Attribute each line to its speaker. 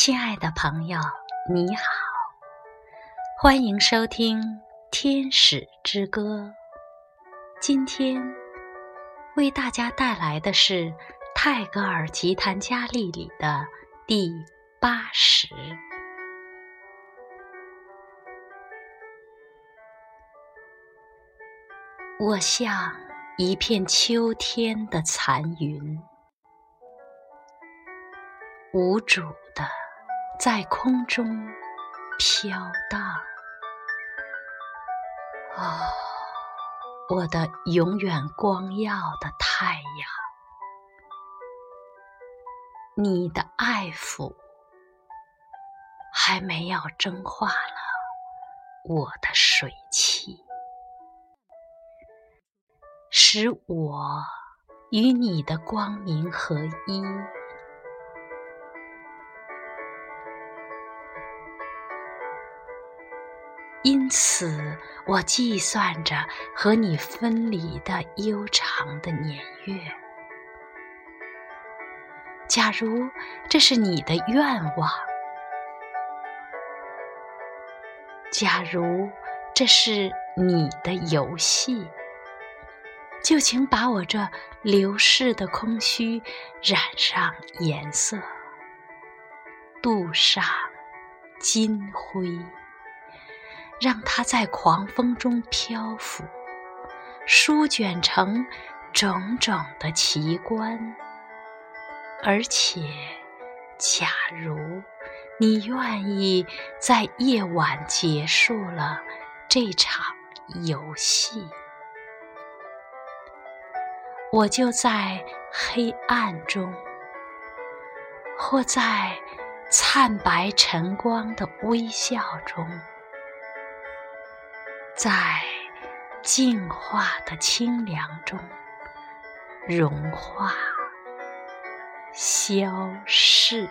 Speaker 1: 亲爱的朋友，你好，欢迎收听《天使之歌》。今天为大家带来的是泰戈尔吉檀迦利里的第八十。我像一片秋天的残云，无主的。在空中飘荡，哦，我的永远光耀的太阳，你的爱抚还没有蒸化了我的水汽，使我与你的光明合一。因此，我计算着和你分离的悠长的年月。假如这是你的愿望，假如这是你的游戏，就请把我这流逝的空虚染上颜色，镀上金灰。让它在狂风中漂浮，舒卷成种种的奇观。而且，假如你愿意在夜晚结束了这场游戏，我就在黑暗中，或在灿白晨光的微笑中。在净化的清凉中融化、消逝。